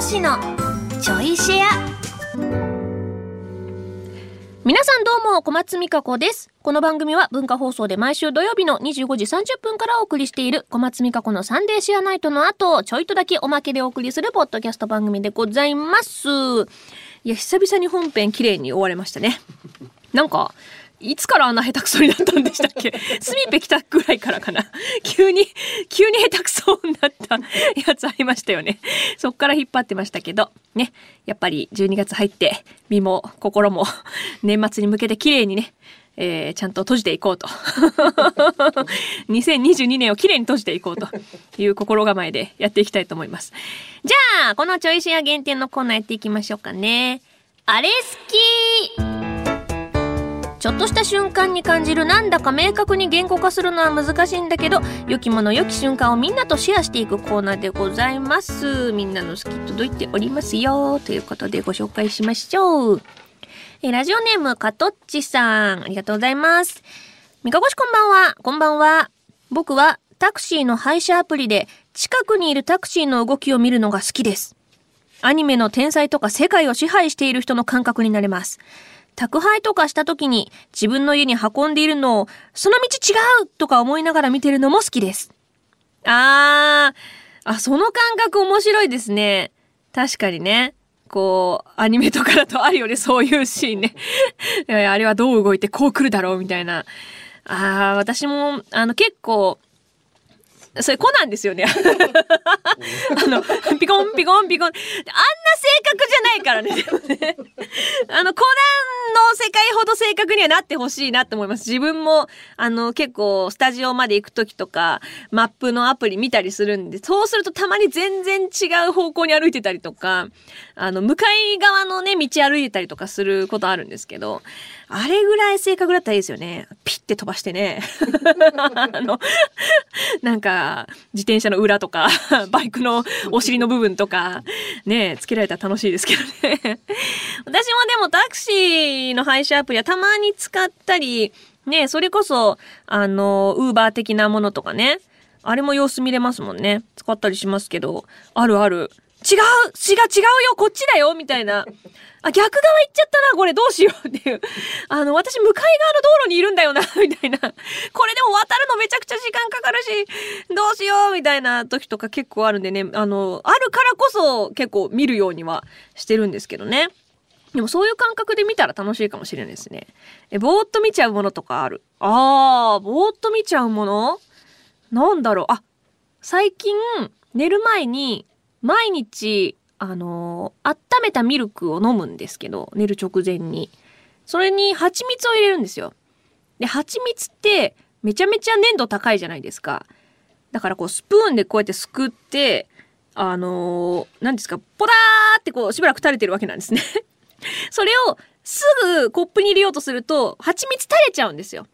師のちょいシェア。皆さんどうも小松美香子です。この番組は文化放送で毎週土曜日の25時30分からお送りしている小松美香子のサンデーシェアナイトの後ちょいとだけおまけでお送りするポッドキャスト番組でございます。いや久々に本編綺麗に終われましたね。なんかいつからあんな下手くそになったんでしたっけ？スミペ来たぐらいからかな急に、急に下手くそになった やつありましたよね。そっから引っ張ってましたけど、ね。やっぱり12月入って、身も心も年末に向けて綺麗にね、えー、ちゃんと閉じていこうと。2022年を綺麗に閉じていこうという心構えでやっていきたいと思います。じゃあ、このちょいシェア限定のコーナーやっていきましょうかね。あれ好きちょっとした瞬間に感じるなんだか明確に言語化するのは難しいんだけど良きもの良き瞬間をみんなとシェアしていくコーナーでございます。みんなの好き届いておりますよ。ということでご紹介しましょう。えラジオネームかとっちさん。ありがとうございます。みかごしこんばんは。こんばんは。僕はタクシーの配車アプリで近くにいるタクシーの動きを見るのが好きです。アニメの天才とか世界を支配している人の感覚になれます。宅配とかした時に自分の家に運んでいるのを、その道違うとか思いながら見てるのも好きです。あー、あ、その感覚面白いですね。確かにね。こう、アニメとかだとあるよね、そういうシーンね。いやあれはどう動いてこう来るだろうみたいな。ああ、私も、あの、結構、それコナンですよね。あの、ピコンピコンピコン。あんな性格じゃないからね、あの、コナン世界ほど正確にはなってほしいなって思います。自分も、あの、結構、スタジオまで行く時とか、マップのアプリ見たりするんで、そうするとたまに全然違う方向に歩いてたりとか、あの、向かい側のね、道歩いてたりとかすることあるんですけど、あれぐらい正確だったらいいですよね。ピッて飛ばしてね。あの、なんか、自転車の裏とか、バイクのお尻の部分とか、ね、つけられたら楽しいですけどね。私もでもタクシーの配車アプリはたまに使ったり、ね、それこそ、あの、ウーバー的なものとかね。あれも様子見れますもんね。使ったりしますけど、あるある。違う違う違うよこっちだよみたいな。あ、逆側行っちゃったなこれどうしようっていう。あの、私向かい側の道路にいるんだよなみたいな。これでも渡るのめちゃくちゃ時間かかるし、どうしようみたいな時とか結構あるんでね、あの、あるからこそ結構見るようにはしてるんですけどね。でもそういう感覚で見たら楽しいかもしれないですね。え、ぼーっと見ちゃうものとかある？あー、ぼーっと見ちゃうもの？なんだろう。あ、最近寝る前に毎日、あのー、温めたミルクを飲むんですけど、寝る直前に。それに蜂蜜を入れるんですよ。で、蜂蜜ってめちゃめちゃ粘度高いじゃないですか。だからこうスプーンでこうやってすくって、あのー、何ですか、ポダーってこうしばらく垂れてるわけなんですね。それをすぐコップに入れようとすると、蜂蜜垂れちゃうんですよ。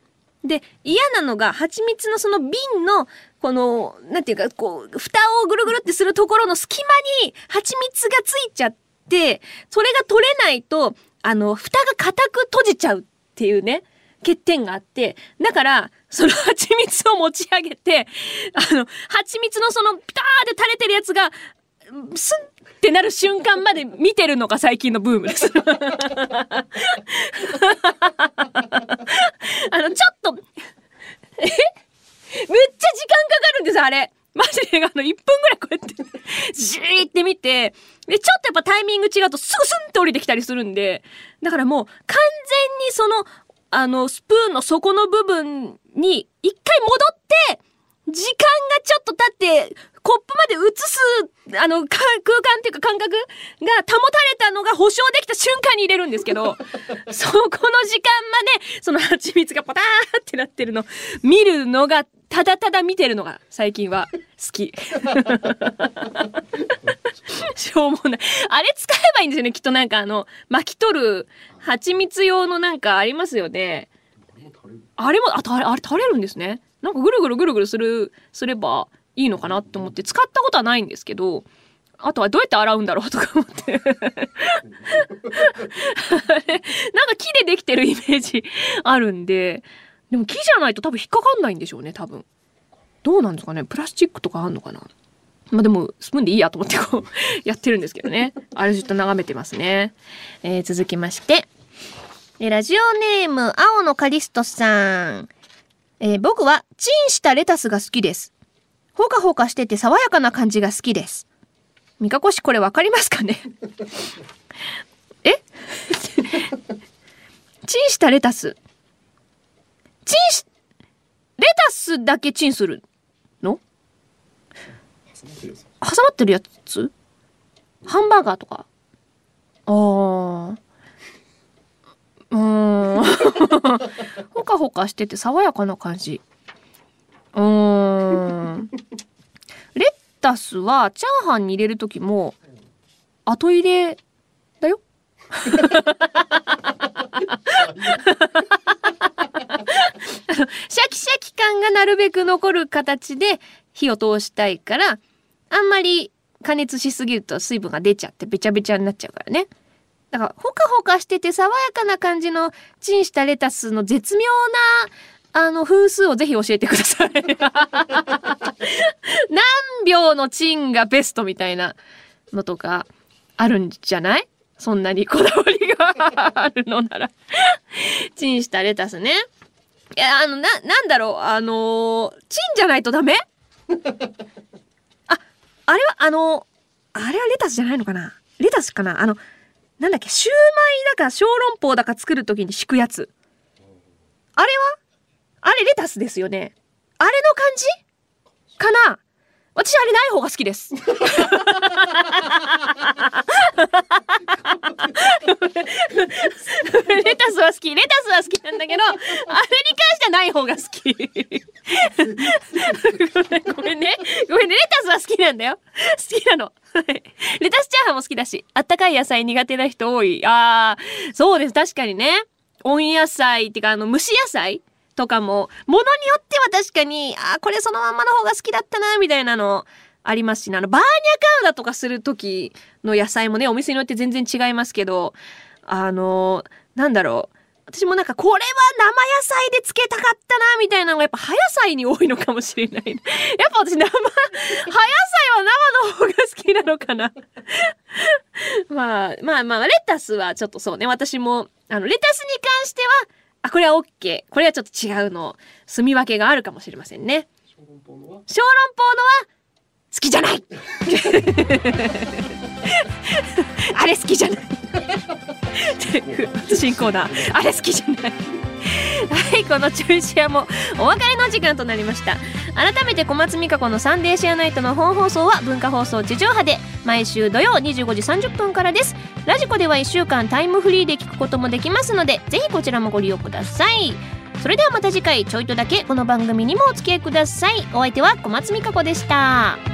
で、嫌なのが、蜂蜜のその瓶の、この、なんていうか、こう、蓋をぐるぐるってするところの隙間に蜂蜜がついちゃって、それが取れないと、あの、蓋が固く閉じちゃうっていうね、欠点があって、だから、その 蜂蜜を持ち上げて、あの、蜂蜜のそのピターって垂れてるやつが、スンってなる瞬間まで見てるのが最近のブームです。あの、ちょっと、え？めっちゃ時間かかるんです、あれ。マジで、あの、1分ぐらいこうやって、じーって見て、で、ちょっとやっぱタイミング違うとすぐスンって降りてきたりするんで、だからもう完全にその、あの、スプーンの底の部分に一回戻って、時間がちょっと経って、コップまで移す、あの、空間っていうか感覚が保たれたのが保証できた瞬間に入れるんですけど、そこの時間まで、その蜂蜜がパターってなってるの、見るのが、ただただ見てるのが最近は好き。しょうもない。あれ使えばいいんですよね。きっとなんかあの、巻き取る蜂蜜用のなんかありますよね。あれも、あ、あれ、あれ垂れるんですね。なんかぐるぐるぐるぐるする、すればいいのかなって思って使ったことはないんですけど、あとはどうやって洗うんだろうとか思って なんか木でできてるイメージあるんで、でも木じゃないと多分引っかかんないんでしょうね、多分。どうなんですかねプラスチックとかあんのかなまあでも、スプーンでいいやと思ってこう、やってるんですけどね。あれずっと眺めてますね。えー、続きまして。えラジオネーム、青のカリストさん。えー、僕は、チンしたレタスが好きです。ほかほかしてて爽やかな感じが好きです。みかこしこれわかりますかね？え？チンしたレタス。チンし、レタスだけチンするの？挟まってるやつ？ハンバーガーとか？あー。うーん。ほかほかしてて爽やかな感じ。うーん。レタスはチャーハンに入れる時も後入れだよ。シャキシャキ感がなるべく残る形で火を通したいからあんまり加熱しすぎると水分が出ちゃってべちゃべちゃになっちゃうからね。だからほかほかしてて爽やかな感じのチンしたレタスの絶妙なあの分数をぜひ教えてください。何秒のチンがベストみたいなのとかあるんじゃない？そんなにこだわりがあるのなら。チンしたレタスね。いや、あの、な、なんだろう、あのー、チンじゃないとダメ？あ、あれは、あのあれはレタスじゃないのかな？レタスかな？あの、なんだっけ、シューマイだか小籠包だか作るときに敷くやつ。あれは？あれレタスですよね。あれの感じ？かな？私あれない方が好きです。レタスは好き。レタスは好きなんだけど、あれに関してはない方が好き。ごめんね。ごめんね。レタスは好きなんだよ。好きなの。レタスチャーハンも好きだし、あったかい野菜苦手な人多い。あー、そうです。確かにね。温野菜っていうか、あの、蒸し野菜とかも、ものによっては確かに、あ、これそのまんまの方が好きだったな、みたいなのありますし、あの、バーニャカウダとかする時の野菜もね、お店によって全然違いますけど、あの、なんだろう。私もなんか、これは生野菜で漬けたかったな、みたいなのがやっぱ葉野菜に多いのかもしれない。やっぱ私生、葉野菜は生の方が好きなのかな。まあ、まあまあ、レタスはちょっとそうね、私も、あの、レタスに関しては、あ、これは OK。これはちょっと違うの。住み分けがあるかもしれませんね。小籠包のは好きじゃない あれ好きじゃない新コーナーあれ好きじゃないはいこのチューシアもお別れの時間となりました改めて小松美香子のサンデーシェアナイトの本放送は文化放送地上波で毎週土曜25時30分からです。ラジコでは1週間タイムフリーで聞くこともできますのでぜひこちらもご利用ください。それではまた次回ちょいとだけこの番組にもお付き合いください。お相手は小松美香子でした。